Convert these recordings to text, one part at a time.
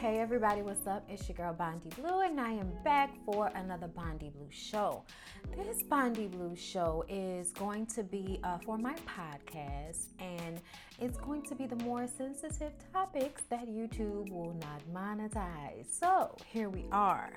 Hey everybody, what's up? It's your girl Bondi Blue, and I am back for another Bondi Blue show. This Bondi Blue show is going to be uh, for my podcast, and it's going to be the more sensitive topics that YouTube will not monetize. So here we are.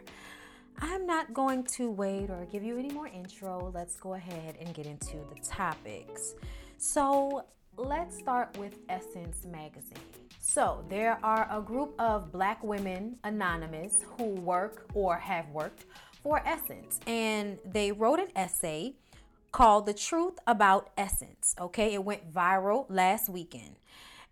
I'm not going to wait or give you any more intro. Let's go ahead and get into the topics. So let's start with Essence Magazine. So, there are a group of black women anonymous who work or have worked for Essence, and they wrote an essay called The Truth About Essence. Okay, it went viral last weekend.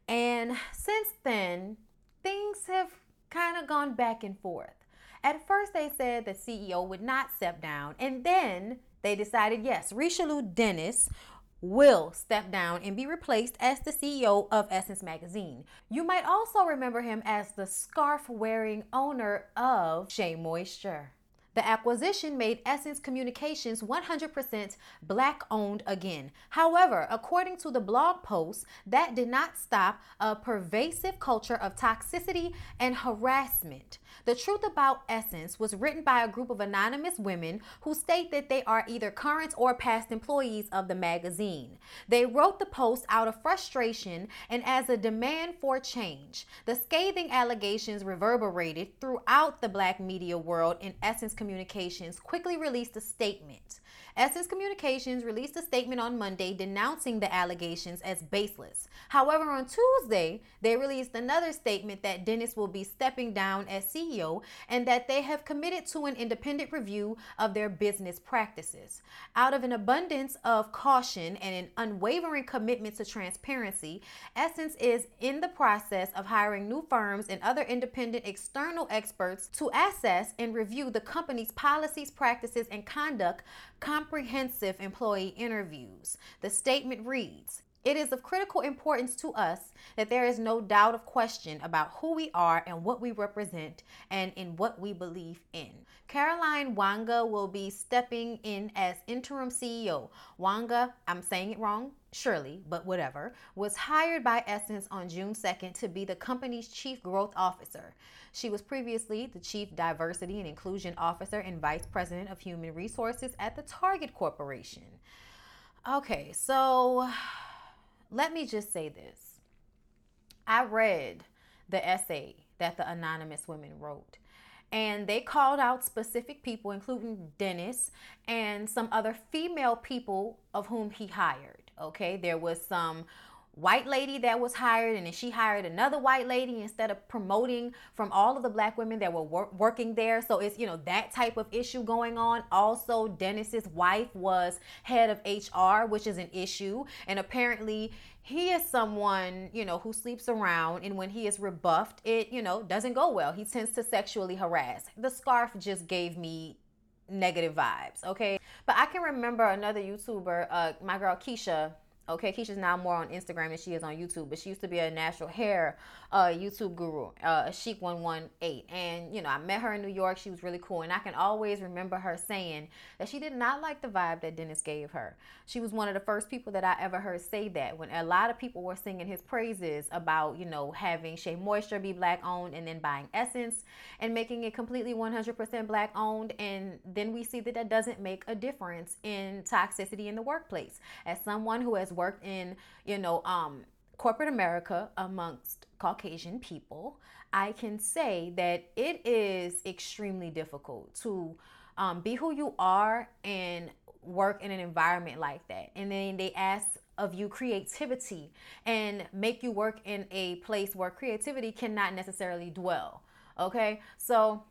And since then, things have kind of gone back and forth. At first, they said the CEO would not step down, and then they decided yes, Richelieu Dennis will step down and be replaced as the CEO of Essence Magazine. You might also remember him as the scarf wearing owner of Shea Moisture. The acquisition made Essence Communications 100% black owned again. However, according to the blog post, that did not stop a pervasive culture of toxicity and harassment. The Truth About Essence was written by a group of anonymous women who state that they are either current or past employees of the magazine. They wrote the post out of frustration and as a demand for change. The scathing allegations reverberated throughout the black media world, and Essence Communications quickly released a statement. Essence Communications released a statement on Monday denouncing the allegations as baseless. However, on Tuesday, they released another statement that Dennis will be stepping down as CEO and that they have committed to an independent review of their business practices. Out of an abundance of caution and an unwavering commitment to transparency, Essence is in the process of hiring new firms and other independent external experts to assess and review the company's policies, practices, and conduct comprehensive employee interviews. The statement reads it is of critical importance to us that there is no doubt of question about who we are and what we represent and in what we believe in. Caroline Wanga will be stepping in as interim CEO. Wanga, I'm saying it wrong, surely, but whatever, was hired by Essence on June 2nd to be the company's chief growth officer. She was previously the chief diversity and inclusion officer and vice president of human resources at the Target Corporation. Okay, so let me just say this. I read the essay that the anonymous women wrote. And they called out specific people, including Dennis and some other female people of whom he hired. Okay, there was some white lady that was hired and then she hired another white lady instead of promoting from all of the black women that were wor- working there. So it's you know that type of issue going on. Also dennis's wife was head of hr which is an issue. And apparently he is someone you know who sleeps around and when he is rebuffed it you know doesn't go well. He tends to sexually harass. The scarf just gave me negative vibes okay? But i can remember another youtuber uh, my girl keisha Okay, Keisha's now more on Instagram than she is on YouTube, but she used to be a natural hair uh, YouTube guru, uh, Chic One One Eight, and you know I met her in New York. She was really cool, and I can always remember her saying that she did not like the vibe that Dennis gave her. She was one of the first people that I ever heard say that when a lot of people were singing his praises about you know having Shea Moisture be black owned and then buying Essence and making it completely 100% black owned, and then we see that that doesn't make a difference in toxicity in the workplace. As someone who has worked in, you know, um, corporate America amongst Caucasian people, I can say that it is extremely difficult to um, be who you are and work in an environment like that. And then they ask of you creativity and make you work in a place where creativity cannot necessarily dwell. Okay, so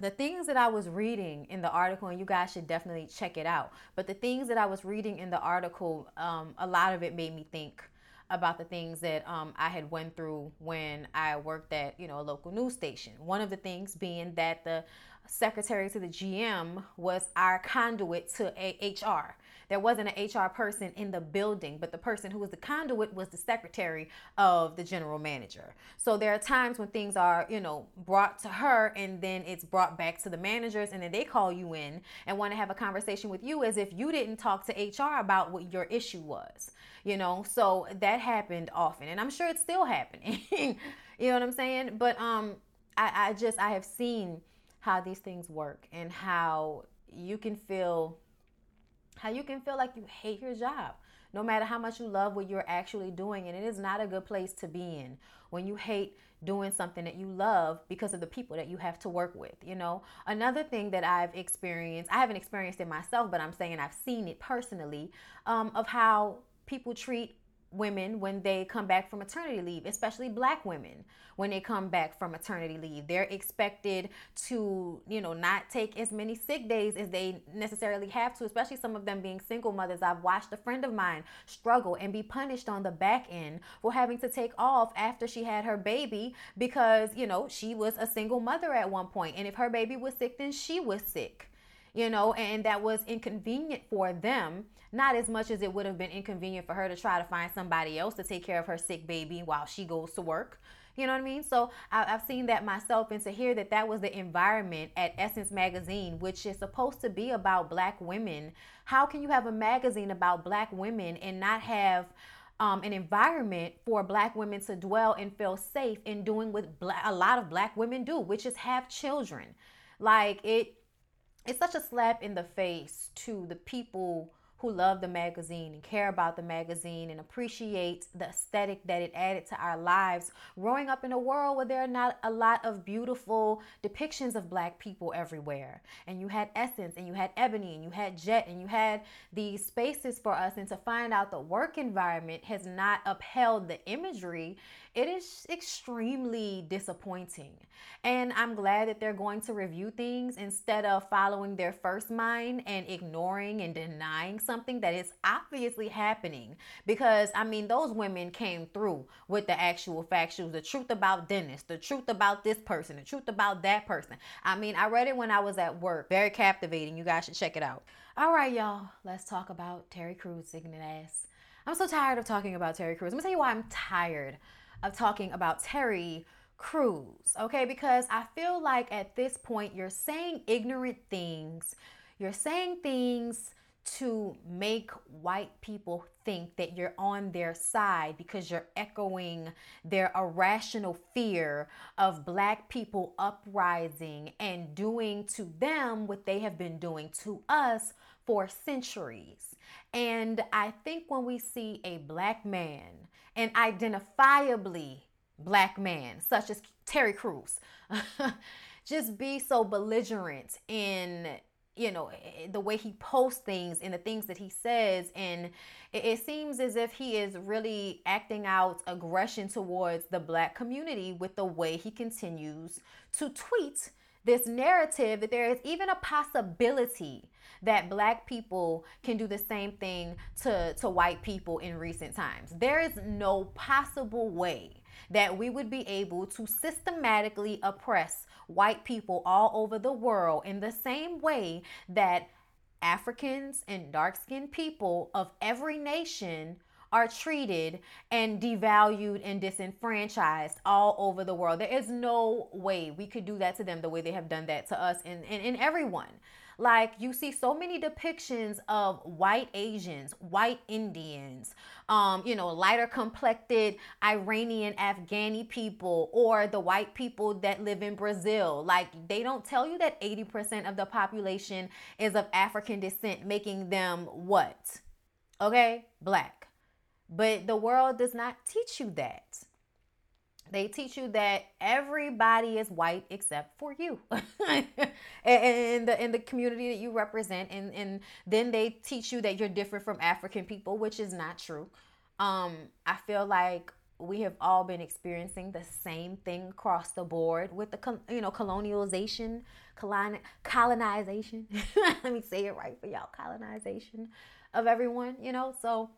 the things that I was reading in the article, and you guys should definitely check it out. But the things that I was reading in the article, um, a lot of it made me think about the things that um, I had went through when I worked at you know a local news station. One of the things being that the secretary to the GM was our conduit to a HR. There wasn't an HR person in the building, but the person who was the conduit was the secretary of the general manager. So there are times when things are, you know, brought to her and then it's brought back to the managers and then they call you in and want to have a conversation with you as if you didn't talk to HR about what your issue was. You know, so that happened often and I'm sure it's still happening. you know what I'm saying? But um I, I just I have seen how these things work and how you can feel how you can feel like you hate your job no matter how much you love what you're actually doing and it is not a good place to be in when you hate doing something that you love because of the people that you have to work with you know? Another thing that i've experienced i haven't experienced it myself but i'm saying i've seen it personally um, of how people treat women when they come back from maternity leave, especially black women when they come back from maternity leave. They're expected to, you know, not take as many sick days as they necessarily have to, especially some of them being single mothers. I've watched a friend of mine struggle and be punished on the back end for having to take off after she had her baby because, you know, she was a single mother at one point and if her baby was sick then she was sick you know, and that was inconvenient for them, not as much as it would have been inconvenient for her to try to find somebody else to take care of her sick baby while she goes to work. You know what I mean? So I, have seen that myself, and to hear that that was the environment at Essence Magazine, which is supposed to be about black women. How can you have a magazine about black women and not have um, an environment for black women to dwell and feel safe in doing what a lot of black women do, which is have children? Like it it's such a slap in the face to the people who love the magazine and care about the magazine and appreciate the aesthetic that it added to our lives. Growing up in a world where there are not a lot of beautiful depictions of black people everywhere. And you had Essence and you had Ebony and you had Jet and you had these spaces for us. And to find out the work environment has not upheld the imagery, it is extremely disappointing. And I'm glad that they're going to review things instead of following their first mind and ignoring and denying something that is obviously happening. Because, I mean, those women came through with the actual factuals the truth about Dennis, the truth about this person, the truth about that person. I mean, I read it when I was at work. Very captivating. You guys should check it out. All right, y'all, let's talk about Terry Crews ignorant ass. I'm so tired of talking about Terry Crews. I'm gonna tell you why I'm tired of talking about Terry Crews, okay? Because I feel like at this point you're saying ignorant things. You're saying things to make white people think that you're on their side because you're echoing their irrational fear of black people uprising and doing to them what they have been doing to us for centuries. And I think when we see a black man, an identifiably black man, such as Terry Crews, just be so belligerent in you know the way he posts things and the things that he says. And it, it, seems as if he is really acting out aggression towards the black community with the way he continues to tweet this narrative that there is even a possibility that black people can do the same thing to, to white people in recent times. There is no possible way that we would be able to systematically oppress white people all over the world in the same way that Africans and dark skinned people of every nation are treated and devalued and disenfranchised all over the world. There is no way we could do that to them the way they have done that to us and, and, and everyone. Like you see so many depictions of white Asians, white Indians, um, you know, lighter complected Iranian Afghani people or the white people that live in Brazil. Like they don't tell you that 80% of the population is of African descent, making them what? Okay, black. But the world does not teach you that. They teach you that everybody is white except for you and the in the community that you represent and and then they teach you that you're different from African people, which is not true. Um I feel like we have all been experiencing the same thing across the board with the you know colonialization, colon, colonization. Let me say it right for y'all, colonization of everyone, you know. So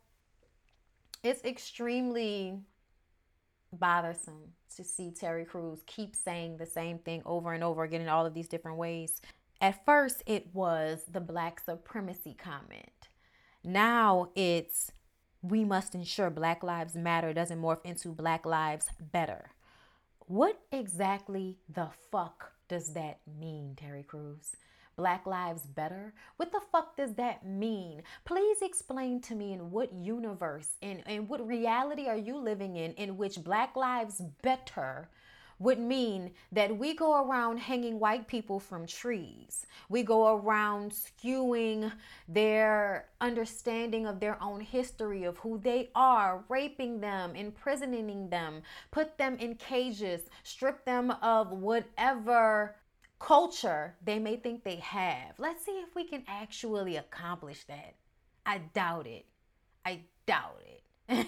it's extremely bothersome to see Terry Crews keep saying the same thing over and over again in all of these different ways. At first, it was the black supremacy comment. Now it's we must ensure Black Lives Matter doesn't morph into Black Lives Better. What exactly the fuck does that mean, Terry Crews? Black Lives Better? What the fuck does that mean? Please explain to me in what universe and in what reality are you living in in which Black Lives Better would mean that we go around hanging white people from trees. We go around skewing their understanding of their own history, of who they are, raping them, imprisoning them, put them in cages, strip them of whatever culture they may think they have. Let's see if we can actually accomplish that. I doubt it. I doubt it. and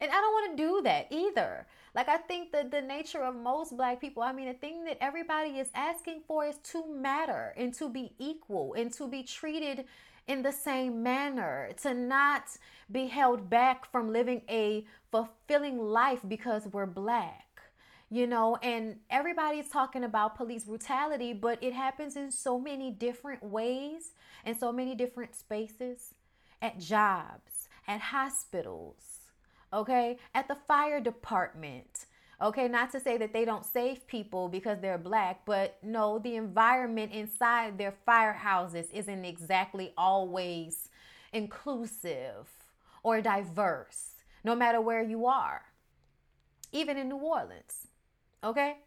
I don't want to do that either. Like, I think that the nature of most black people, I mean, the thing that everybody is asking for is to matter and to be equal and to be treated in the same manner, to not be held back from living a fulfilling life because we're black. You know, and everybody's talking about police brutality, but it happens in so many different ways and so many different spaces at jobs, at hospitals, okay, at the fire department. Okay, not to say that they don't save people because they're black, but no, the environment inside their firehouses isn't exactly always inclusive or diverse, no matter where you are, even in New Orleans. Okay,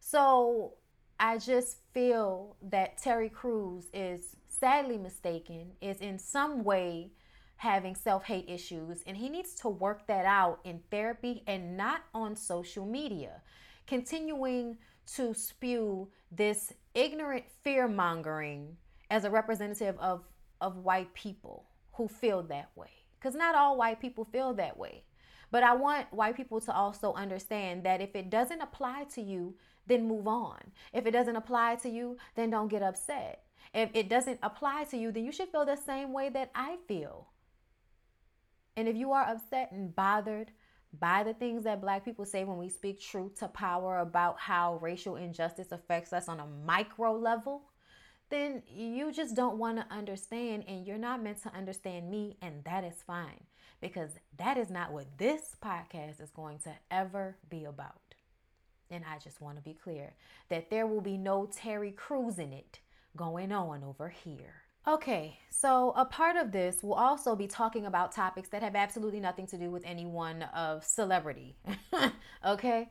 so I just feel that Terry Crews is sadly mistaken, is in some way having self hate issues, and he needs to work that out in therapy and not on social media. Continuing to spew this ignorant fear mongering as a representative of, of white people who feel that way. Because not all white people feel that way. But I want white people to also understand that if it doesn't apply to you, then move on. If it doesn't apply to you, then don't get upset. If it doesn't apply to you, then you should feel the same way that I feel. And if you are upset and bothered by the things that black people say when we speak truth to power about how racial injustice affects us on a micro level, then you just don't want to understand and you're not meant to understand me, and that is fine because that is not what this podcast is going to ever be about. And I just want to be clear that there will be no Terry Crews in it going on over here. Okay, so a part of this will also be talking about topics that have absolutely nothing to do with anyone of celebrity. okay,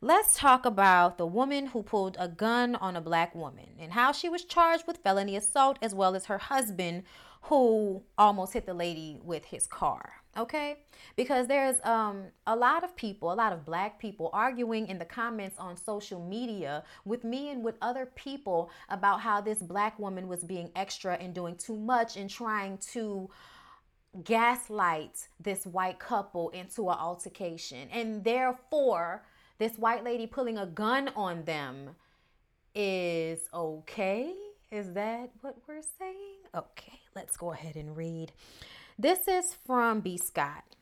let's talk about the woman who pulled a gun on a black woman and how she was charged with felony assault, as well as her husband who almost hit the lady with his car okay? Because there's um a lot of people a lot of black people arguing in the comments on social media with me and with other people about how this black woman was being extra and doing too much and trying to gaslight this white couple into an altercation. And therefore this white lady pulling a gun on them is okay? Is that what we're saying? Okay let's go ahead and read this is from B. Scott.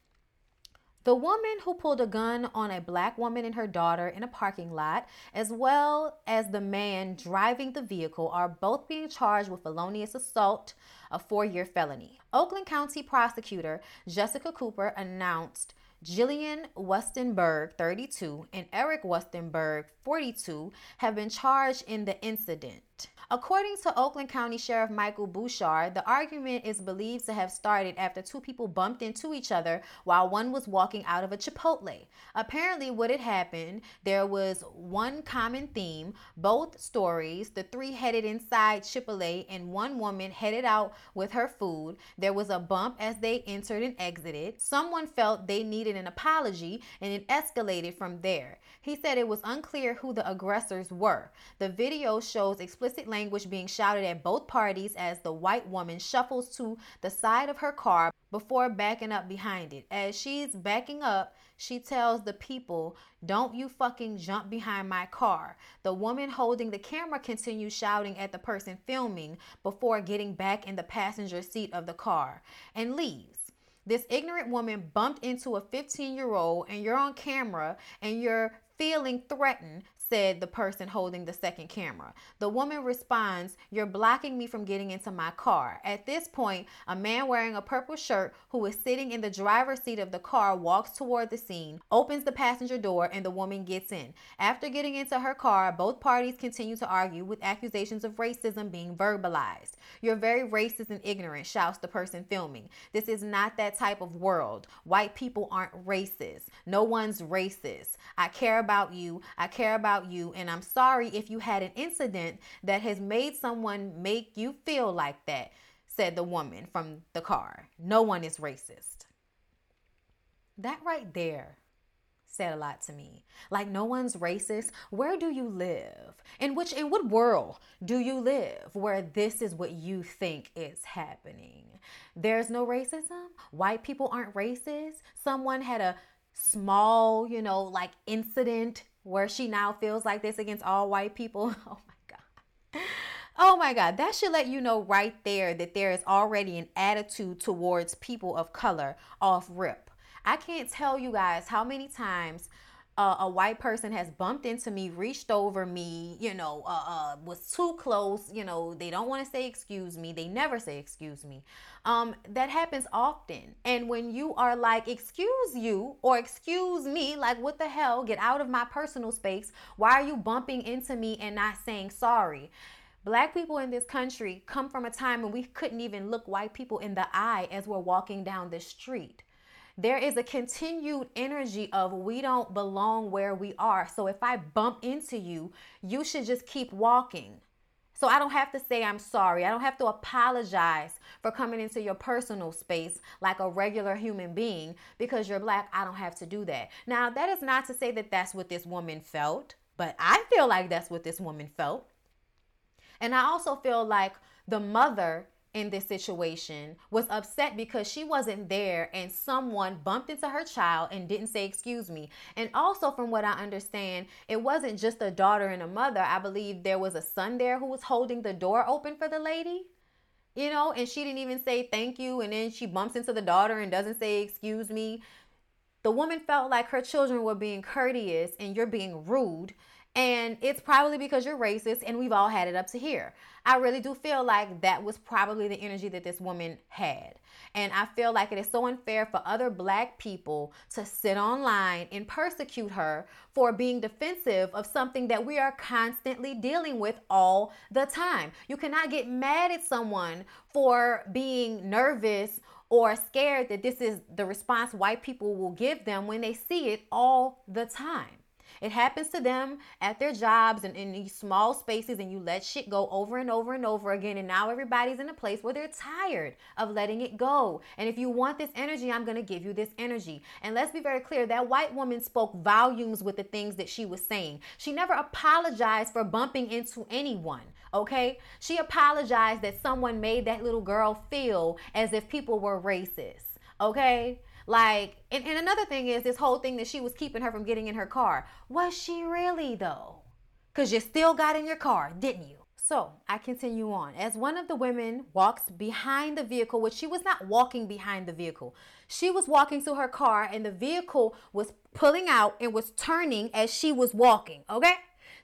The woman who pulled a gun on a black woman and her daughter in a parking lot, as well as the man driving the vehicle, are both being charged with felonious assault, a four year felony. Oakland County prosecutor Jessica Cooper announced Jillian Wuestenberg, 32, and Eric Wuestenberg, 42, have been charged in the incident. According to Oakland County Sheriff Michael Bouchard, the argument is believed to have started after two people bumped into each other while one was walking out of a Chipotle. Apparently, what had happened, there was one common theme. Both stories, the three headed inside Chipotle and one woman headed out with her food. There was a bump as they entered and exited. Someone felt they needed an apology and it escalated from there. He said it was unclear who the aggressors were. The video shows explicit language language being shouted at both parties as the white woman shuffles to the side of her car before backing up behind it. As she's backing up, she tells the people, Don't you fucking jump behind my car. The woman holding the camera continues shouting at the person filming before getting back in the passenger seat of the car and leaves. This ignorant woman bumped into a 15 year old, and you're on camera and you're feeling threatened said the person holding the second camera. The woman responds, You're blocking me from getting into my car. At this point, a man wearing a purple shirt who is sitting in the driver's seat of the car walks toward the scene, opens the passenger door, and the woman gets in. After getting into her car, both parties continue to argue with accusations of racism being verbalized. You're very racist and ignorant, shouts the person filming. This is not that type of world. White people aren't racist. No one's racist. I care about you. I care about you. And I'm sorry if you had an incident that has made someone make you feel like that, said the woman from the car. No one is racist. That right there said a lot to me. Like no one's racist. Where do you live? In which in what world do you live where this is what you think is happening? There's no racism. White people aren't racist. Someone had a small, you know, like incident where she now feels like this against all white people. Oh my god. Oh my God, that should let you know right there that there is already an attitude towards people of color off rip. I can't tell you guys how many times uh, a white person has bumped into me, reached over me, you know, uh, uh, was too close, you know, they don't want to say excuse me, they never say excuse me. Um, that happens often. And when you are like, excuse you or excuse me, like, what the hell, get out of my personal space, why are you bumping into me and not saying sorry? Black people in this country come from a time when we couldn't even look white people in the eye as we're walking down the street there is a continued energy of we don't belong where we are. So if I bump into you, you should just keep walking. So I don't have to say I'm sorry. I don't have to apologize for coming into your personal space like a regular human being because you're black. I don't have to do that. Now, that is not to say that that's what this woman felt, but I feel like that's what this woman felt. And I also feel like the mother in this situation was upset because she wasn't there and someone bumped into her child and didn't say excuse me. And also from what I understand, it wasn't just a daughter and a mother. I believe there was a son there who was holding the door open for the lady. You know, and she didn't even say thank you and then she bumps into the daughter and doesn't say excuse me. The woman felt like her children were being courteous and you're being rude and it's probably because you're racist and we've all had it up to here. I really do feel like that was probably the energy that this woman had. And I feel like it is so unfair for other black people to sit online and persecute her for being defensive of something that we are constantly dealing with all the time. You cannot get mad at someone for being nervous or scared that this is the response white people will give them when they see it all the time. It happens to them at their jobs and in these small spaces, and you let shit go over and over and over again. And now everybody's in a place where they're tired of letting it go. And if you want this energy, I'm going to give you this energy. And let's be very clear that white woman spoke volumes with the things that she was saying. She never apologized for bumping into anyone, okay? She apologized that someone made that little girl feel as if people were racist, okay? Like, and, and another thing is this whole thing that she was keeping her from getting in her car. Was she really though? Because you still got in your car, didn't you? So I continue on. As one of the women walks behind the vehicle, which she was not walking behind the vehicle, she was walking to her car, and the vehicle was pulling out and was turning as she was walking. Okay,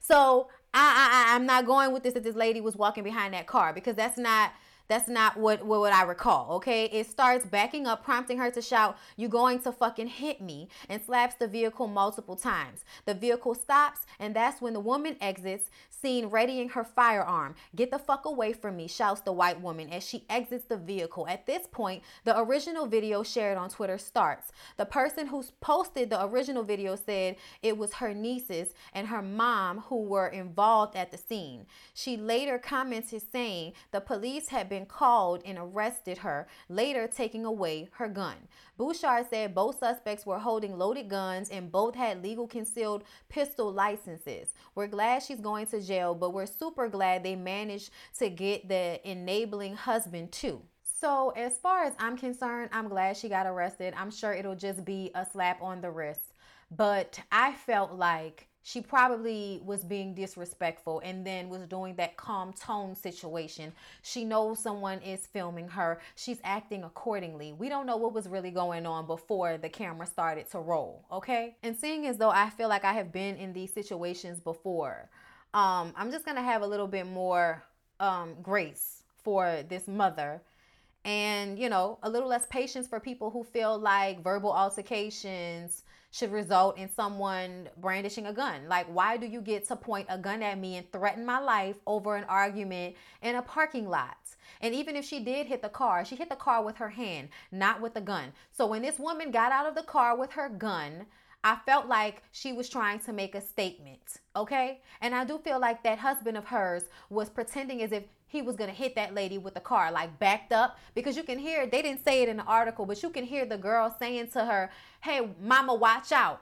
so I, I I'm not going with this that this lady was walking behind that car because that's not that's not what, what, what I recall, okay? It starts backing up, prompting her to shout, You going to fucking hit me, and slaps the vehicle multiple times. The vehicle stops, and that's when the woman exits, seen readying her firearm. Get the fuck away from me, shouts the white woman as she exits the vehicle. At this point, the original video shared on Twitter starts. The person who posted the original video said it was her nieces and her mom who were involved at the scene. She later commented saying the police had been called and arrested her, later taking away her gun. Bouchard said both suspects were holding loaded guns and both had legal concealed pistol licenses. We're glad she's going to jail, but we're super glad they managed to get the enabling husband too. So, as far as I'm concerned, I'm glad she got arrested. I'm sure it'll just be a slap on the wrist. But I felt like she probably was being disrespectful and then was doing that calm tone situation. She knows someone is filming her. She's acting accordingly. We don't know what was really going on before the camera started to roll, okay? And seeing as though I feel like I have been in these situations before, um, I'm just gonna have a little bit more um, grace for this mother. And you know a little less patience for people who feel like verbal altercations should result in someone brandishing a gun. Like why do you get to point a gun at me and threaten my life over an argument in a parking lot? And even if she did hit the car she hit the car with her hand not with a gun. So when this woman got out of the car with her gun I felt like she was trying to make a statement, okay? And I do feel like that husband of hers was pretending as if he was to hit that lady with the car, like backed up. Because you can hear, they didn't say it in the article, but you can hear the girl saying to her, Hey, mama, watch out.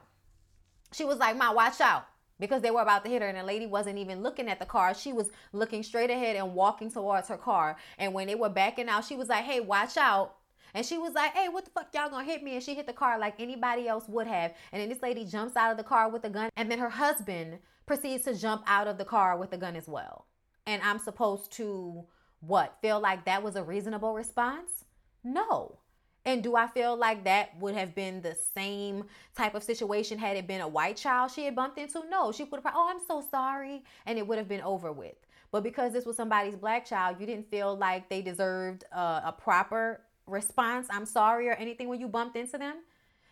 She was like, Ma, watch out. Because they were about to hit her, and the lady wasn't even looking at the car. She was looking straight ahead and walking towards her car. And when they were backing out, she was like, Hey, watch out. And she was like, hey, what the fuck y'all gonna hit me? And she hit the car like anybody else would have. And then this lady jumps out of the car with a gun. And then her husband proceeds to jump out of the car with a gun as well and I'm supposed to what? Feel like that was a reasonable response? No. And do I feel like that would have been the same type of situation had it been a white child she had bumped into? No, she would have, oh, I'm so sorry. And it would have been over with. But because this was somebody's black child, you didn't feel like they deserved a, a proper response, I'm sorry, or anything when you bumped into them.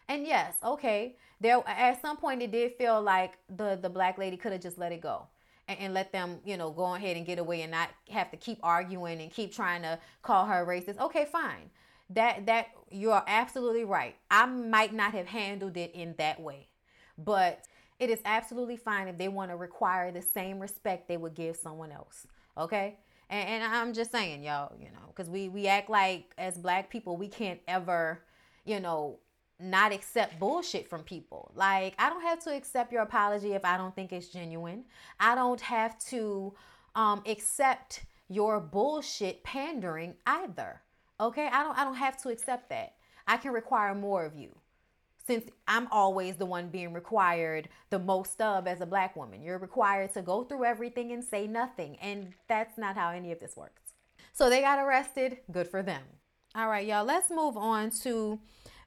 And yes, okay, there at some point it did feel like the the black lady could have just let it go and, and, let them, you know, go ahead and get away and not have to keep arguing and keep trying to call her racist. Okay, fine. That that you're absolutely right. I might not have handled it in that way. But it is absolutely fine if they want to require the same respect they would give someone else. Okay? And, and I'm just saying, y'all, you know, because we we act like as black people we can't ever, you know, not accept bullshit from people. Like, I don't have to accept your apology if I don't think it's genuine. I don't have to um, accept your bullshit pandering either. Okay? I don't I don't have to accept that. I can require more of you. Since I'm always the one being required the most of as a black woman. You're required to go through everything and say nothing. And that's not how any of this works. So they got arrested. Good for them. All right, y'all, let's move on to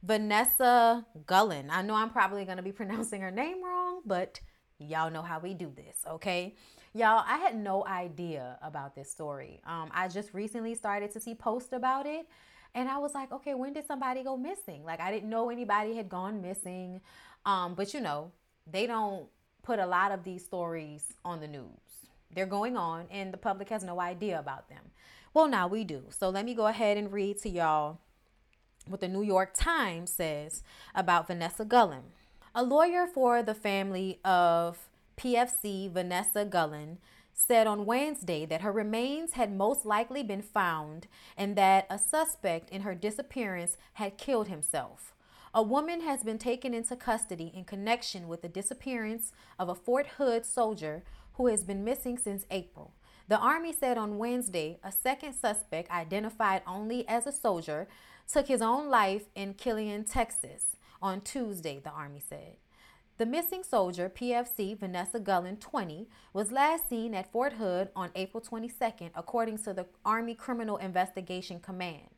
Vanessa Guillén. I know I'm probably going to be pronouncing her name wrong, but y'all know how we do this, okay? Y'all, I had no idea about this story. Um, I just recently started to see posts about it. And I was like, okay, when did somebody go missing? Like, I didn't know anybody had gone missing. Um, but you know, they don't put a lot of these stories on the news. They're going on, and the public has no idea about them. Well, now we do. So let me go ahead and read to y'all what the New York Times says about Vanessa Guillén. A lawyer for the family of PFC Vanessa Guillén said on Wednesday that her remains had most likely been found and that a suspect in her disappearance had killed himself. A woman has been taken into custody in connection with the disappearance of a Fort Hood soldier who has been missing since April. The Army said on Wednesday a second suspect, identified only as a soldier, took his own life in Killeen, Texas on Tuesday, the Army said. The missing soldier, PFC Vanessa Guillén, 20, was last seen at Fort Hood on April 22nd, according to the Army Criminal Investigation Command.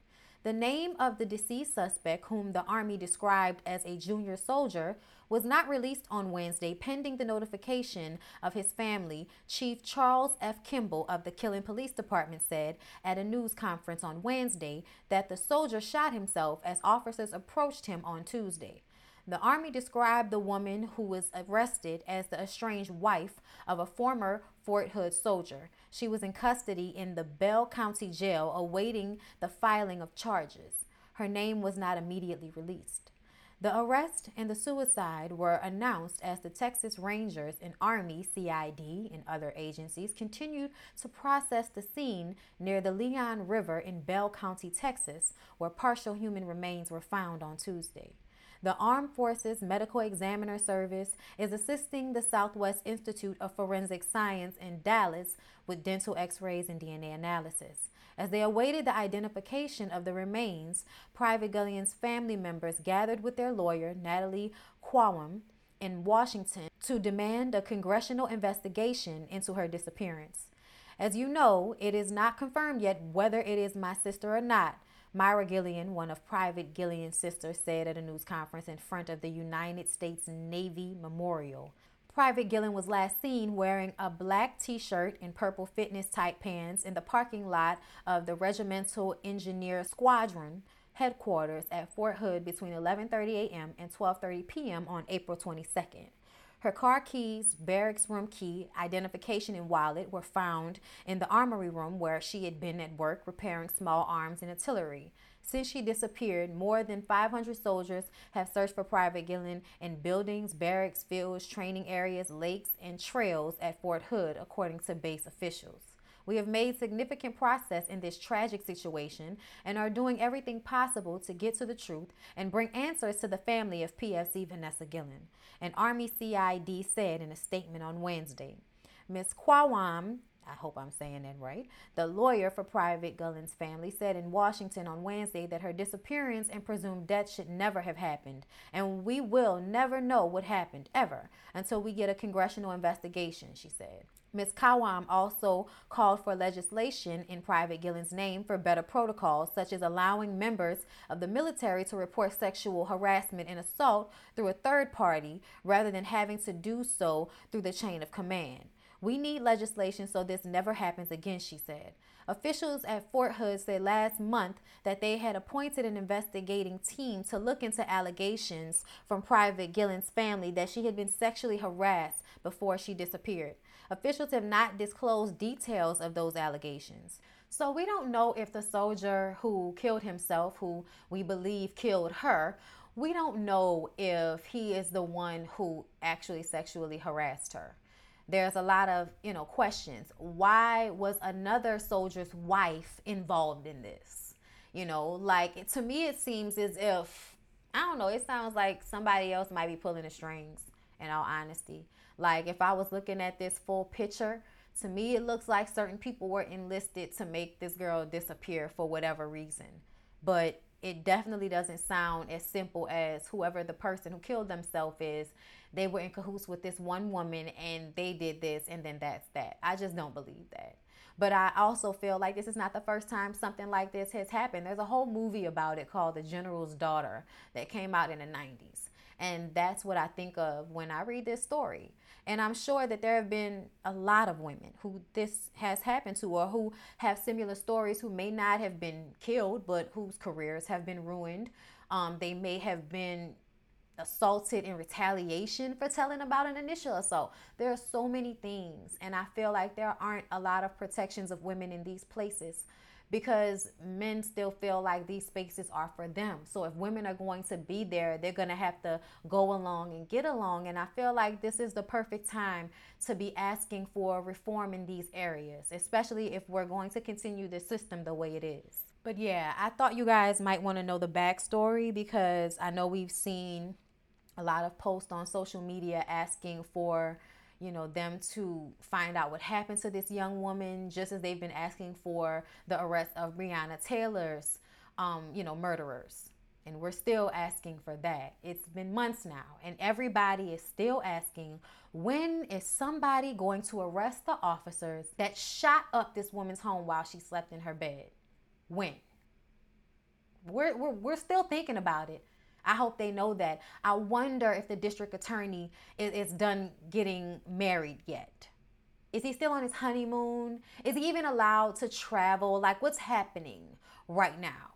The name of the deceased suspect, whom the Army described as a junior soldier, was not released on Wednesday pending the notification of his family, Chief Charles F. Kimble of the Killeen Police Department said at a news conference on Wednesday that the soldier shot himself as officers approached him on Tuesday. The Army described the woman who was arrested as the estranged wife of a former Fort Hood soldier. She was in custody in the Bell County Jail awaiting the filing of charges. Her name was not immediately released. The arrest and the suicide were announced as the Texas Rangers and Army, CID, and other agencies continued to process the scene near the Leon River in Bell County, Texas, where partial human remains were found on Tuesday. The Armed Forces Medical Examiner Service is assisting the Southwest Institute of Forensic Science in Dallas with dental x rays and DNA analysis. As they awaited the identification of the remains, Private Guillén's family members gathered with their lawyer, Natalie Khawam, in Washington to demand a congressional investigation into her disappearance. As you know, it is not confirmed yet whether it is my sister or not. Mayra Guillén, one of Private Guillén's sisters, said at a news conference in front of the United States Navy Memorial. Private Guillén was last seen wearing a black t shirt and purple fitness tight pants in the parking lot of the Regimental Engineer Squadron headquarters at Fort Hood between 11:30 a.m. and 12:30 p.m. on April 22nd. Her car keys, barracks room key, identification, and wallet were found in the armory room where she had been at work repairing small arms and artillery. Since she disappeared, more than 500 soldiers have searched for Private Guillén in buildings, barracks, fields, training areas, lakes, and trails at Fort Hood, according to base officials. We have made significant progress in this tragic situation and are doing everything possible to get to the truth and bring answers to the family of PFC Vanessa Guillén, an Army CID said in a statement on Wednesday. Ms. Khawam I hope I'm saying that right. The lawyer for Private Guillén's family said in Washington on Wednesday that her disappearance and presumed death should never have happened. And we will never know what happened, ever, until we get a congressional investigation, she said. Ms. Khawam also called for legislation in Private Guillén's name for better protocols, such as allowing members of the military to report sexual harassment and assault through a third party rather than having to do so through the chain of command. We need legislation so this never happens again, she said. Officials at Fort Hood said last month that they had appointed an investigating team to look into allegations from Private Guillén's family that she had been sexually harassed before she disappeared. Officials have not disclosed details of those allegations. So we don't know if the soldier who killed himself, who we believe killed her, we don't know if he is the one who actually sexually harassed her. There's a lot of you know questions. Why was another soldier's wife involved in this? You know like to me it seems as if i don't know it sounds like somebody else might be pulling the strings in all honesty like if i was looking at this full picture to me it looks like certain people were enlisted to make this girl disappear for whatever reason but it definitely doesn't sound as simple as whoever the person who killed themselves is they were in cahoots with this one woman and they did this and then that's that. I just don't believe that. But I also feel like this is not the first time something like this has happened. There's a whole movie about it called The General's Daughter that came out in the 90s. And that's what I think of when I read this story. And I'm sure that there have been a lot of women who this has happened to or who have similar stories who may not have been killed, but whose careers have been ruined. Um, they may have been assaulted in retaliation for telling about an initial assault. There are so many things, and I feel like there aren't a lot of protections of women in these places because men still feel like these spaces are for them. So if women are going to be there, they're going to have to go along and get along. And I feel like this is the perfect time to be asking for reform in these areas, especially if we're going to continue the system the way it is. But yeah, I thought you guys might want to know the backstory because I know we've seen a lot of posts on social media asking for you know them to find out what happened to this young woman just as they've been asking for the arrest of breonna taylor's um, you know murderers. And we're still asking for that. It's been months now and everybody is still asking when is somebody going to arrest the officers that shot up this woman's home while she slept in her bed? When? We're, we're, we're still thinking about it I hope they know that. I wonder if the district attorney is, is done getting married yet. Is he still on his honeymoon? Is he even allowed to travel? Like, what's happening right now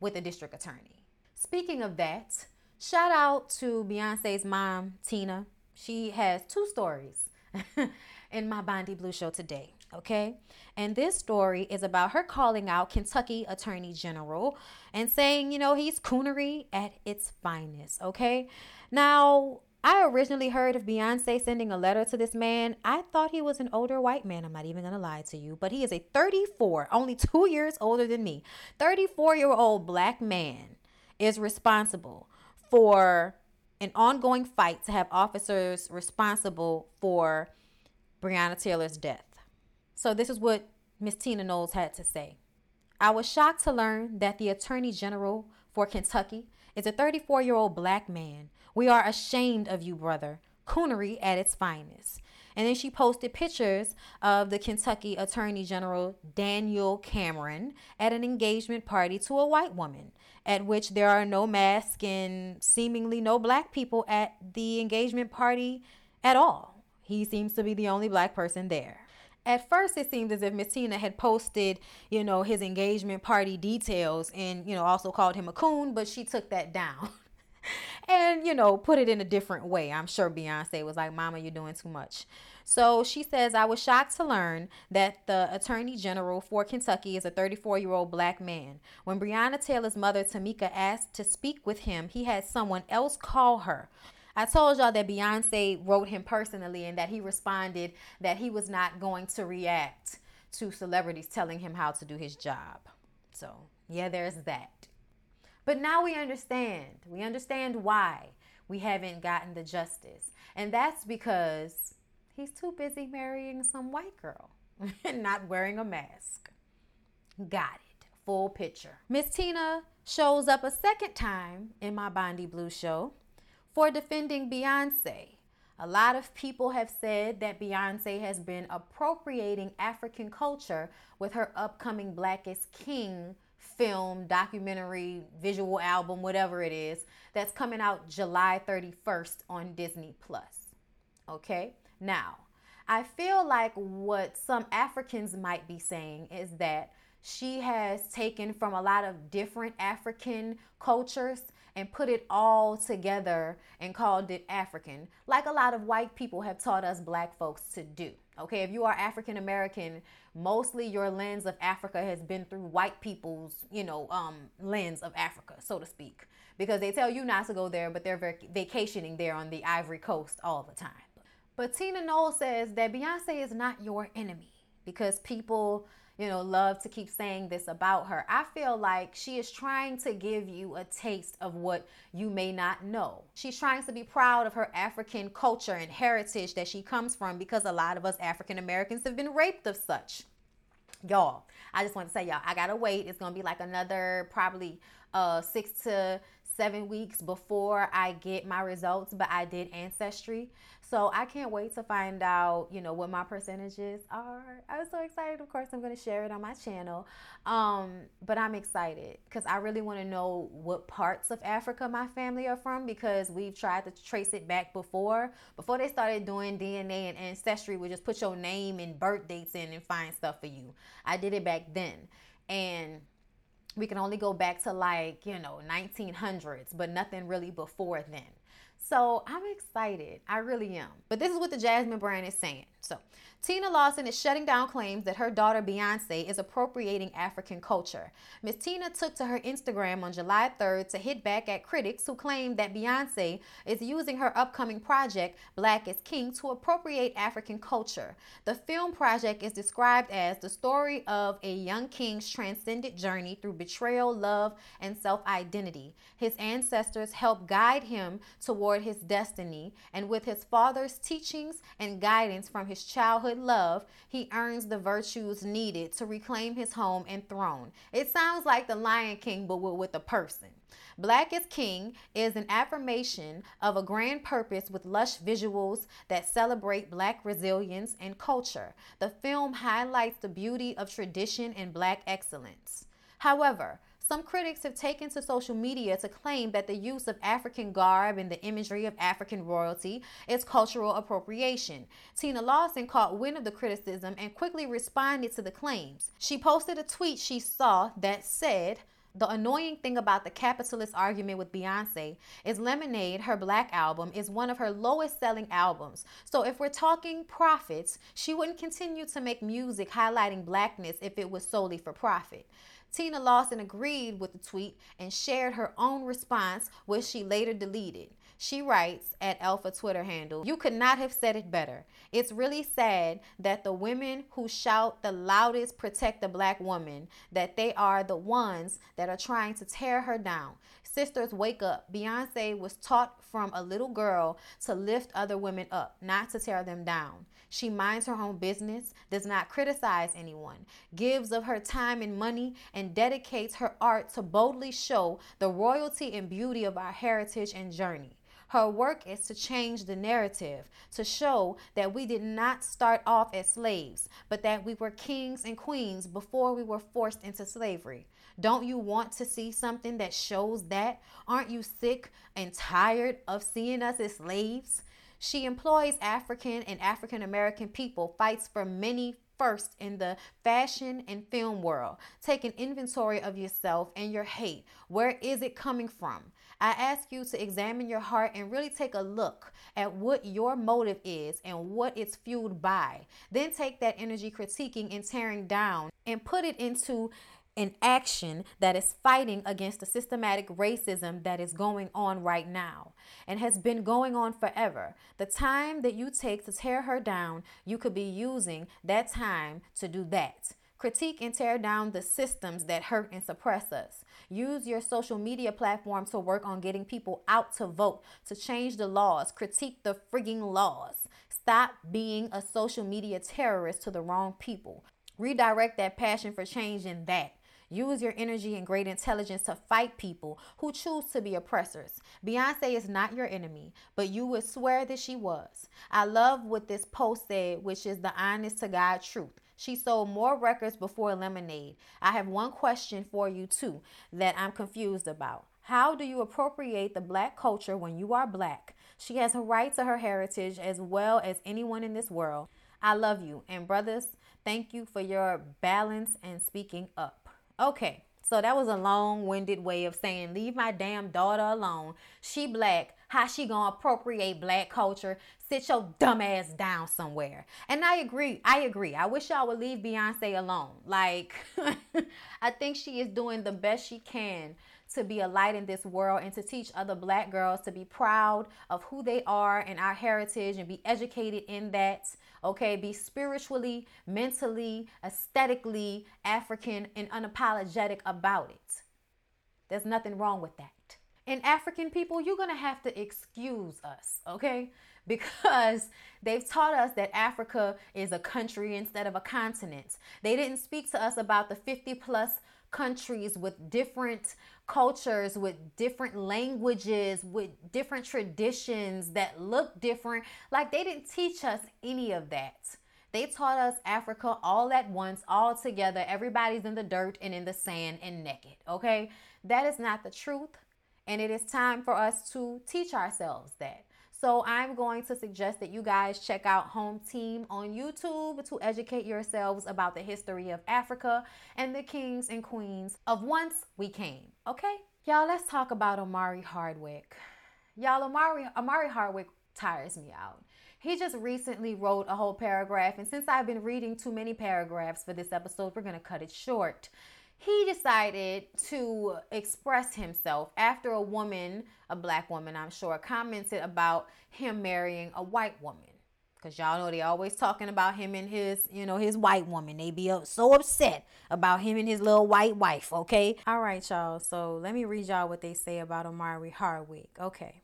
with the district attorney? Speaking of that, shout out to Beyonce's mom, Tina. She has two stories in my Bondi Blue show today okay? And this story is about her calling out Kentucky Attorney General and saying, you know, he's coonery at its finest, okay? Now, I originally heard of Beyonce sending a letter to this man. I thought he was an older white man. I'm not even to lie to you, but he is a 34, only two years older than me. 34 year old black man is responsible for an ongoing fight to have officers responsible for Breonna Taylor's death. So this is what Miss Tina Knowles had to say. I was shocked to learn that the Attorney General for Kentucky is a 34 year old black man We are ashamed of you, brother. Coonery at its finest. And then she posted pictures of the Kentucky Attorney General Daniel Cameron at an engagement party to a white woman, at which there are no masks and seemingly no black people at the engagement party at all. He seems to be the only black person there. At first, it seemed as if Miss Tina had posted, you know, his engagement party details and, you know, also called him a coon, but she took that down. and you know put it in a different way. I'm sure beyonce was like mama you're doing too much. So she says i was shocked to learn that the attorney general for kentucky is a 34 year old black man. When breonna taylor's mother tamika asked to speak with him he had someone else call her I told y'all that Beyonce wrote him personally and that he responded that he was not going to react to celebrities telling him how to do his job. So, yeah, there's that. But now we understand. We understand why we haven't gotten the justice. And that's because he's too busy marrying some white girl and not wearing a mask. Got it. Full picture. Miss Tina shows up a second time in my Bondi Blue show for defending Beyonce. A lot of people have said that Beyonce has been appropriating African culture with her upcoming Black is King film, documentary, visual album, whatever it is, that's coming out July 31st on Disney Plus. Okay? Now, I feel like what some Africans might be saying is that she has taken from a lot of different African cultures and put it all together and called it African, like a lot of white people have taught us black folks to do. Okay, if you are African American, mostly your lens of Africa has been through white people's, you know, um, lens of Africa, so to speak, because they tell you not to go there, but they're vac- vacationing there on the Ivory Coast all the time. But Tina Knowles says that Beyonce is not your enemy because people you know, love to keep saying this about her. I feel like she is trying to give you a taste of what you may not know. She's trying to be proud of her African culture and heritage that she comes from because a lot of us African Americans have been raped of such. Y'all, I just want to say, y'all, I gotta wait. It's gonna be like another probably uh six to seven weeks before I get my results, but I did Ancestry. So I can't wait to find out, you know, what my percentages are. I'm so excited. Of course, I'm going to share it on my channel. Um, but I'm excited because I really want to know what parts of Africa my family are from because we've tried to trace it back before. Before they started doing DNA and Ancestry, we just put your name and birth dates in and find stuff for you. I did it back then. And we can only go back to like, you know, 1900s, but nothing really before then. So I'm excited. I really am. But this is what the Jasmine brand is saying. So Tina Lawson is shutting down claims that her daughter Beyonce is appropriating African culture. Miss Tina took to her Instagram on July 3rd to hit back at critics who claimed that Beyonce is using her upcoming project, Black is King, to appropriate African culture. The film project is described as the story of a young king's transcendent journey through betrayal, love, and self identity. His ancestors helped guide him toward his destiny, and with his father's teachings and guidance from his childhood love, he earns the virtues needed to reclaim his home and throne. It sounds like the Lion King, but with a person. Black is King is an affirmation of a grand purpose with lush visuals that celebrate Black resilience and culture. The film highlights the beauty of tradition and Black excellence. However, some critics have taken to social media to claim that the use of African garb and the imagery of African royalty is cultural appropriation. Tina Lawson caught wind of the criticism and quickly responded to the claims. She posted a tweet she saw that said, the annoying thing about the capitalist argument with Beyonce is Lemonade, her black album, is one of her lowest selling albums. So if we're talking profits, she wouldn't continue to make music highlighting blackness if it was solely for profit. Tina Lawson agreed with the tweet and shared her own response, which she later deleted. She writes at Alpha Twitter handle, You could not have said it better. It's really sad that the women who shout the loudest protect the black woman, that they are the ones that are trying to tear her down. Sisters, wake up. Beyonce was taught from a little girl to lift other women up, not to tear them down. She minds her own business, does not criticize anyone, gives of her time and money, and dedicates her art to boldly show the royalty and beauty of our heritage and journey. Her work is to change the narrative, to show that we did not start off as slaves, but that we were kings and queens before we were forced into slavery. Don't you want to see something that shows that? Aren't you sick and tired of seeing us as slaves? She employs African and African American people, fights for many first in the fashion and film world. Take an inventory of yourself and your hate. Where is it coming from? I ask you to examine your heart and really take a look at what your motive is and what it's fueled by. Then take that energy critiquing and tearing down and put it into an action that is fighting against the systematic racism that is going on right now and has been going on forever. The time that you take to tear her down, you could be using that time to do that. Critique and tear down the systems that hurt and suppress us. Use your social media platform to work on getting people out to vote, to change the laws, critique the frigging laws. Stop being a social media terrorist to the wrong people. Redirect that passion for change in that. Use your energy and great intelligence to fight people who choose to be oppressors. Beyonce is not your enemy, but you would swear that she was. I love what this post said, which is the honest to God truth. She sold more records before Lemonade. I have one question for you, too, that I'm confused about. How do you appropriate the black culture when you are black? She has a right to her heritage as well as anyone in this world. I love you. And, brothers, thank you for your balance and speaking up. Okay, so that was a long-winded way of saying leave my damn daughter alone. She black. How she gonna appropriate black culture? Sit your dumb ass down somewhere. And I agree. I agree. I wish y'all would leave Beyonce alone. Like, I think she is doing the best she can to be a light in this world and to teach other black girls to be proud of who they are and our heritage and be educated in that. Okay, be spiritually, mentally, aesthetically African and unapologetic about it. There's nothing wrong with that. And African people, you're to have to excuse us, okay? Because they've taught us that Africa is a country instead of a continent. They didn't speak to us about the 50 plus countries with different cultures, with different languages, with different traditions that look different. Like they didn't teach us any of that. They taught us Africa all at once, all together. Everybody's in the dirt and in the sand and naked. Okay? That is not the truth. And it is time for us to teach ourselves that. So I'm going to suggest that you guys check out Home Team on YouTube to educate yourselves about the history of Africa and the kings and queens of once we came. Okay? Y'all, let's talk about Omari Hardwick. Y'all, Omari, Omari Hardwick tires me out. He just recently wrote a whole paragraph, and since I've been reading too many paragraphs for this episode, we're to cut it short he decided to express himself after a woman, a black woman, I'm sure, commented about him marrying a white woman. Cause y'all know they always talking about him and his, you know, his white woman. They be uh, so upset about him and his little white wife. Okay. All right, y'all. So let me read y'all what they say about Omari Hardwick. Okay.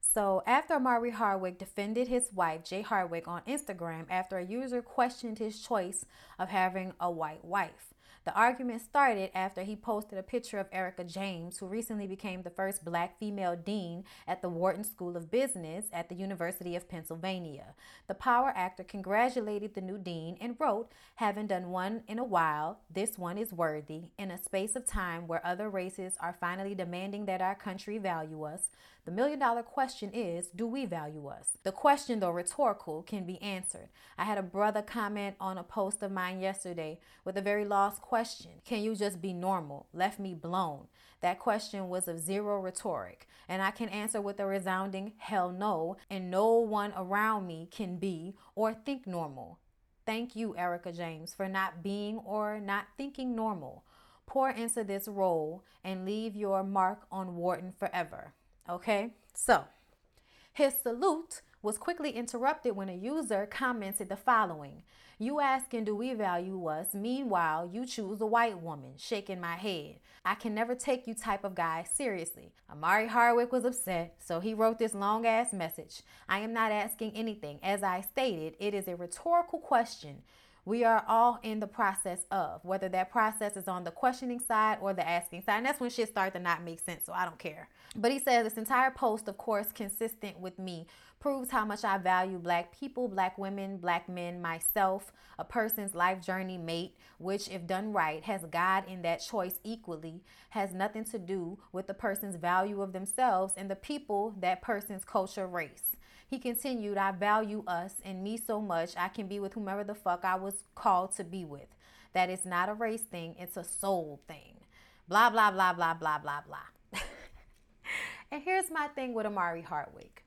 So after Omari Hardwick defended his wife Jay Hardwick on Instagram after a user questioned his choice of having a white wife. The argument started after he posted a picture of Erika James, who recently became the first black female dean at the Wharton School of Business at the University of Pennsylvania. The power actor congratulated the new dean and wrote, Having done one in a while, this one is worthy. In a space of time where other races are finally demanding that our country value us, the million dollar question is do we value us? The question, though rhetorical, can be answered. I had a brother comment on a post of mine yesterday with a very lost question Can you just be normal? Left me blown. That question was of zero rhetoric, and I can answer with a resounding hell no, and no one around me can be or think normal. Thank you, Erika James, for not being or not thinking normal. Pour into this role and leave your mark on Wharton forever. Okay, so his salute was quickly interrupted when a user commented the following You asking, do we value us? Meanwhile, you choose a white woman, shaking my head. I can never take you type of guy seriously. Omari Hardwick was upset, so he wrote this long ass message. I am not asking anything. As I stated, it is a rhetorical question. We are all in the process of whether that process is on the questioning side or the asking side. And that's when shit starts to not make sense. So I don't care. But he says this entire post, of course, consistent with me, proves how much I value black people, black women, black men, myself, a person's life journey mate, which, if done right, has God in that choice equally, has nothing to do with the person's value of themselves and the people, that person's culture, race. He continued, I value us and me so much, I can be with whomever the fuck I was called to be with. That is not a race thing, it's a soul thing. Blah, blah, blah, blah, blah, blah, blah. and here's my thing with Omari Hardwick.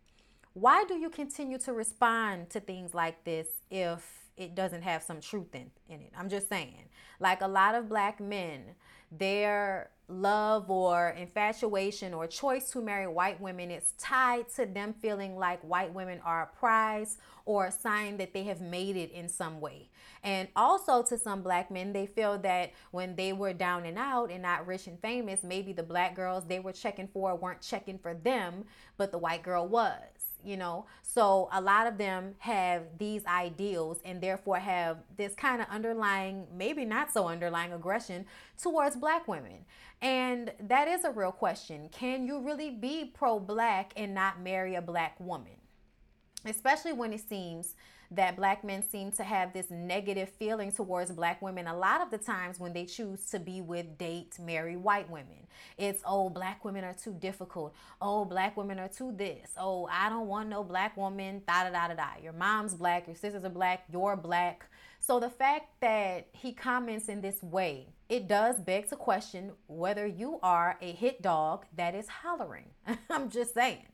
Why do you continue to respond to things like this if it doesn't have some truth in, in it? I'm just saying. Like a lot of black men, they're love or infatuation or choice to marry white women is tied to them feeling like white women are a prize or a sign that they have made it in some way. And also to some black men, they feel that when they were down and out and not rich and famous, maybe the black girls they were checking for weren't checking for them, but the white girl was you know so a lot of them have these ideals and therefore have this kind of underlying maybe not so underlying aggression towards black women and that is a real question. Can you really be pro black and not marry a black woman? Especially when it seems that black men seem to have this negative feeling towards black women a lot of the times when they choose to be with, date, marry white women. It's, oh, black women are too difficult. Oh, black women are too this. Oh, I don't want no black woman. Da da da da da. Your mom's black, your sisters are black, you're black. So the fact that he comments in this way, it does beg to question whether you are a hit dog that is hollering. I'm just saying.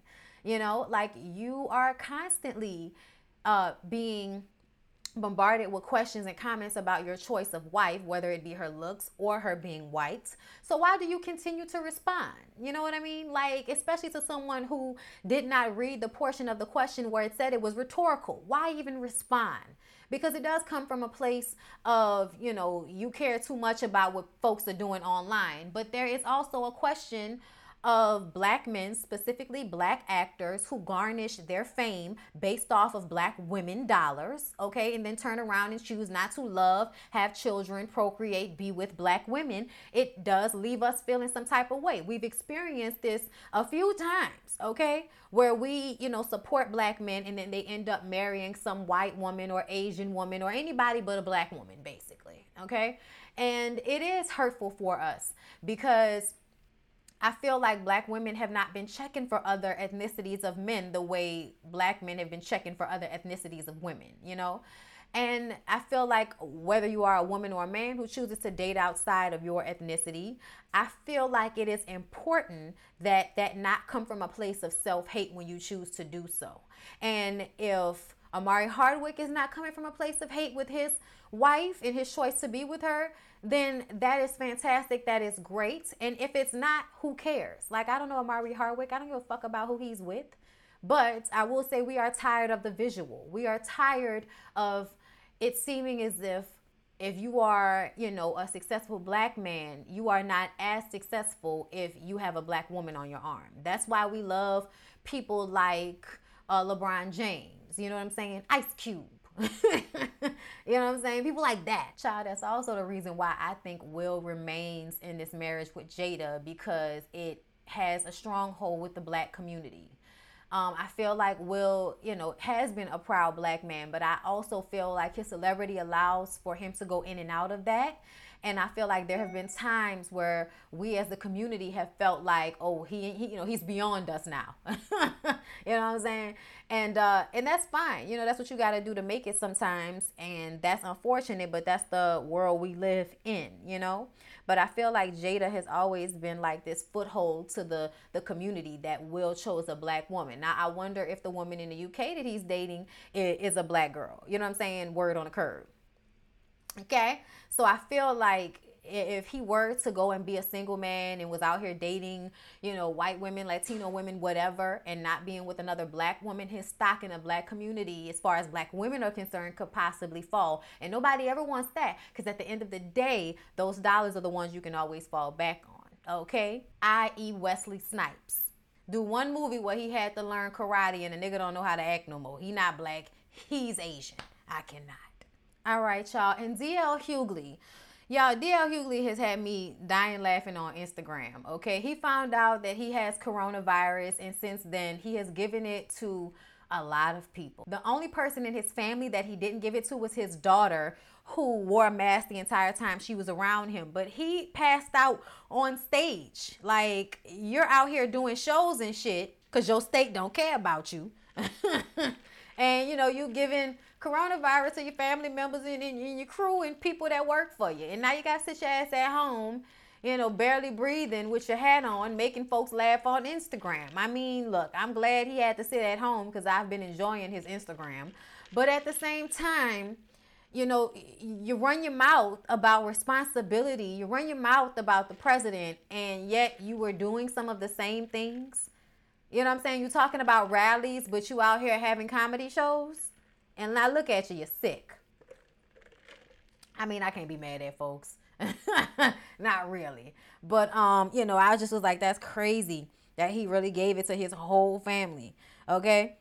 You know, like you are constantly uh, being bombarded with questions and comments about your choice of wife, whether it be her looks or her being white. So why do you continue to respond? You know what I mean? Like, especially to someone who did not read the portion of the question where it said it was rhetorical. Why even respond? because it does come from a place of, you know, you care too much about what folks are doing online. But there is also a question of black men, specifically black actors, who garnish their fame based off of black women dollars, okay, and then turn around and choose not to love, have children, procreate, be with black women, it does leave us feeling some type of way. We've experienced this a few times, okay, where we, you know, support black men and then they end up marrying some white woman or Asian woman or anybody but a black woman, basically, okay? And it is hurtful for us because I feel like black women have not been checking for other ethnicities of men the way black men have been checking for other ethnicities of women, you know? And I feel like whether you are a woman or a man who chooses to date outside of your ethnicity, I feel like it is important that that not come from a place of self-hate when you choose to do so. And if Omari Hardwick is not coming from a place of hate with his wife and his choice to be with her, then that is fantastic. That is great. And if it's not, who cares? Like, I don't know Omari Hardwick. I don't give a fuck about who he's with. But I will say we are tired of the visual. We are tired of it seeming as if if you are, you know, a successful black man, you are not as successful if you have a black woman on your arm. That's why we love people like uh, LeBron James. You know what I'm saying? Ice Cube. you know what I'm saying? People like that. Child, that's also the reason why I think Will remains in this marriage with Jada because it has a stronghold with the black community. Um, I feel like Will, you know, has been a proud black man, but I also feel like his celebrity allows for him to go in and out of that. And I feel like there have been times where we as the community have felt like, oh, he, he you know, he's beyond us now. you know what I'm saying? And uh, and that's fine. You know, that's what you got to do to make it sometimes. And that's unfortunate, but that's the world we live in. You know. But I feel like Jada has always been like this foothold to the the community that Will chose a black woman. Now I wonder if the woman in the UK that he's dating is, is a black girl. You know what I'm saying? Word on the curb. Okay. So I feel like if he were to go and be a single man and was out here dating, you know, white women, Latino women, whatever, and not being with another black woman, his stock in the black community, as far as black women are concerned, could possibly fall. And nobody ever wants that because at the end of the day, those dollars are the ones you can always fall back on. Okay? I.e., Wesley Snipes. Do one movie where he had to learn karate and the nigga don't know how to act no more. He not black, he's Asian. I cannot. All right, y'all. And DL Hughley. Y'all, DL Hughley has had me dying laughing on Instagram. Okay. He found out that he has coronavirus, and since then, he has given it to a lot of people. The only person in his family that he didn't give it to was his daughter, who wore a mask the entire time she was around him. But he passed out on stage. Like, you're out here doing shows and shit because your state don't care about you. and, you know, you giving coronavirus to your family members and, and your crew and people that work for you. And now you got to sit your ass at home you know, barely breathing with your hat on, making folks laugh on Instagram. I mean, look, I'm glad he had to sit at home because I've been enjoying his Instagram. But at the same time, you know, you run your mouth about responsibility, you run your mouth about the president, and yet you were doing some of the same things. You know what I'm saying? You're talking about rallies, but you out here having comedy shows. And I look at you, you're sick. I mean, I can't be mad at folks. Not really. But um, you know, I just was like, that's crazy that he really gave it to his whole family. Okay.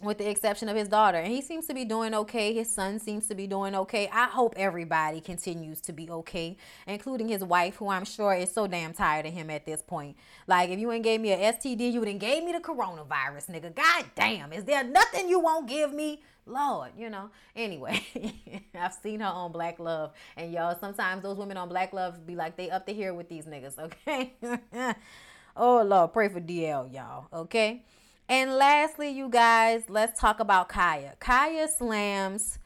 With the exception of his daughter. And he seems to be doing okay. His son seems to be doing okay. I hope everybody continues to be okay, including his wife, who I'm sure is so damn tired of him at this point. Like, if you ain't gave me a STD, you didn't gave me the coronavirus, nigga. God damn. Is there nothing you won't give me? Lord, you know. Anyway, I've seen her on Black Love, and y'all, sometimes those women on Black Love be like, they up to here with these niggas, okay? oh Lord, pray for DL, y'all, okay? And lastly, you guys, let's talk about Kaya. Kaya slams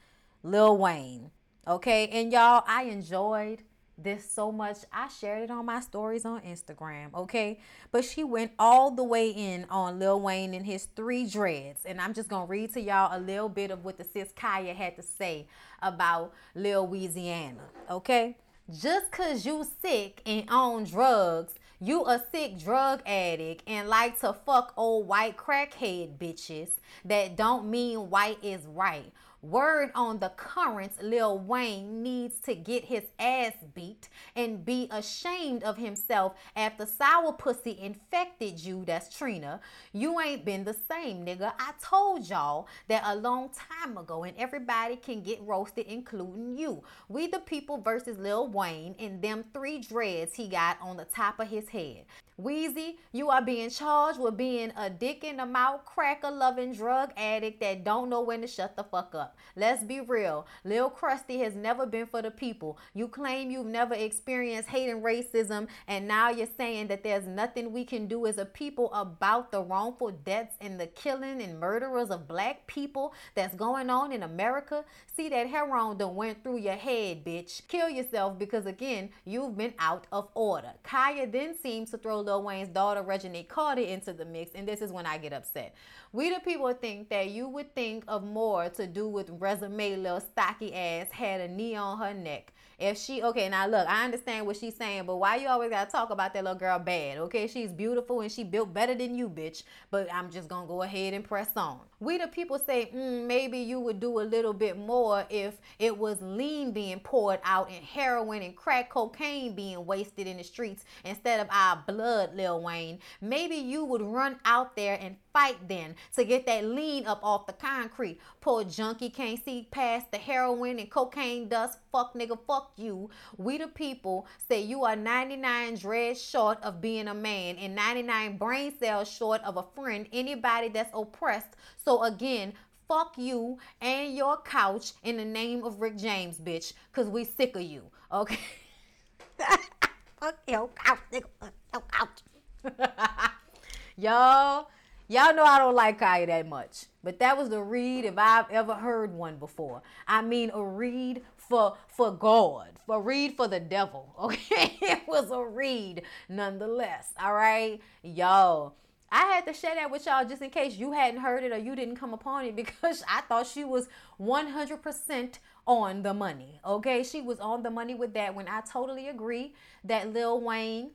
Lil Wayne, okay? And y'all, I enjoyed this so much. I shared it on my stories on Instagram, okay? But she went all the way in on Lil Wayne and his three dreads. And I'm just gonna read to y'all a little bit of what the sis Kaya had to say about Lil Louisiana, okay? Just cause you sick and on drugs, you a sick drug addict and like to fuck old white crackhead bitches that don't mean white is right. Word on the currents, Lil Wayne needs to get his ass beat and be ashamed of himself after sour pussy infected you. That's Trina. You ain't been the same, nigga. I told y'all that a long time ago, and everybody can get roasted, including you. We the people versus Lil Wayne and them three dreads he got on the top of his head. Weezy, you are being charged with being a dick in the mouth, cracker loving drug addict that don't know when to shut the fuck up. Let's be real. Lil Krusty has never been for the people. You claim you've never experienced hate and racism, and now you're saying that there's nothing we can do as a people about the wrongful deaths and the killing and murderers of black people that's going on in America. See that heroin done went through your head, bitch. Kill yourself because again, you've been out of order. Kaya then seems to throw Lil Wayne's daughter, Reginae Carter, into the mix, and this is when I get upset. We the people think that you would think of more to do with resume little stocky ass had a knee on her neck. If she okay, now look, I understand what she's saying, but why you always gotta talk about that little girl bad? Okay, she's beautiful and she built better than you, bitch. But I'm just gonna go ahead and press on. We the people say, mm, maybe you would do a little bit more if it was lean being poured out and heroin and crack cocaine being wasted in the streets instead of our blood, Lil Wayne. Maybe you would run out there and fight then to get that lean up off the concrete. Poor junkie can't see past the heroin and cocaine dust. Fuck nigga, fuck you. We the people say you are 99 dreads short of being a man and 99 brain cells short of a friend. Anybody that's oppressed. So again, fuck you and your couch in the name of Rick James, bitch, because we sick of you. Okay. fuck your couch, nigga. Fuck your couch. Y'all Y'all know I don't like Kaya that much, but that was the read if I've ever heard one before. I mean, a read for for God, for read for the devil. Okay, it was a read nonetheless. All right, y'all. I had to share that with y'all just in case you hadn't heard it or you didn't come upon it because I thought she was 100% on the money. Okay, she was on the money with that when I totally agree that Lil Wayne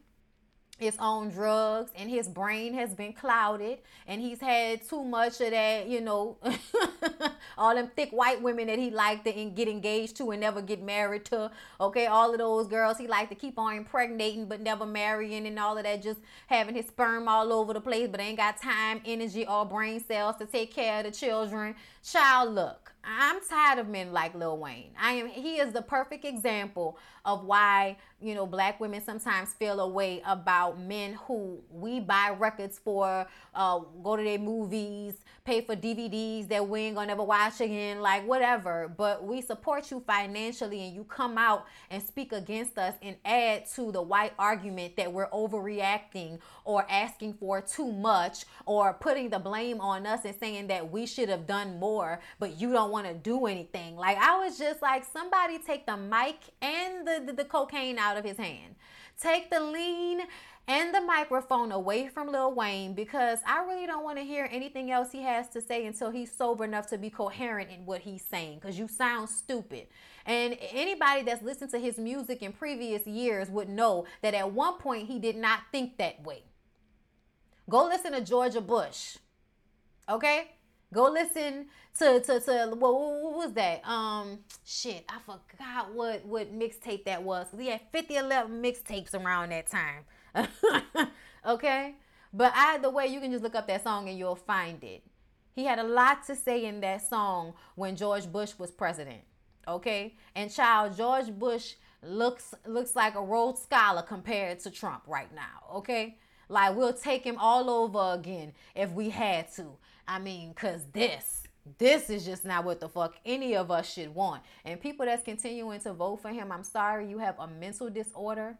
is on drugs and his brain has been clouded and he's had too much of that, you know, all them thick white women that he liked to get engaged to and never get married to. Okay, all of those girls he liked to keep on impregnating but never marrying and all of that, just having his sperm all over the place, but ain't got time, energy, or brain cells to take care of the children. Child, look. I'm tired of men like Lil Wayne. I am he is the perfect example of why, you know, black women sometimes feel a way about men who we buy records for, uh, go to their movies, pay for DVDs that we ain't gonna never watch again, like whatever. But we support you financially and you come out and speak against us and add to the white argument that we're overreacting or asking for too much or putting the blame on us and saying that we should have done more, but you don't want to do anything. Like I was just like, somebody take the mic and the, the, the cocaine out of his hand. Take the lean and the microphone away from Lil Wayne because I really don't want to hear anything else he has to say until he's sober enough to be coherent in what he's saying because you sound stupid. And anybody that's listened to his music in previous years would know that at one point he did not think that way. Go listen to Georgia Bush. Okay? Go listen to to to what, what was that? Um, shit, I forgot what what mixtape that was. We had 50 11 mixtapes around that time. okay, but either way, you can just look up that song and you'll find it. He had a lot to say in that song when George Bush was president. Okay, and child George Bush looks looks like a Rhodes Scholar compared to Trump right now. Okay. Like we'll take him all over again if we had to. I mean, cause this, this is just not what the fuck any of us should want. And people that's continuing to vote for him, I'm sorry, you have a mental disorder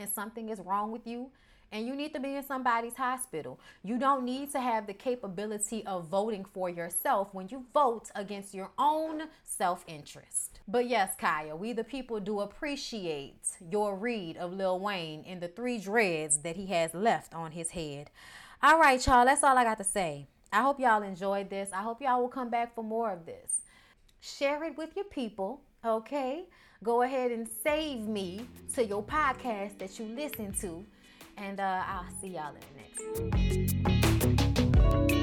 and something is wrong with you and you need to be in somebody's hospital. You don't need to have the capability of voting for yourself when you vote against your own self interest. But yes, Kaya, we the people do appreciate your read of Lil Wayne and the three dreads that he has left on his head. All right, y'all, that's all I got to say. I hope y'all enjoyed this. I hope y'all will come back for more of this. Share it with your people, okay? Go ahead and save me to your podcast that you listen to. And uh, I'll see y'all in the next one.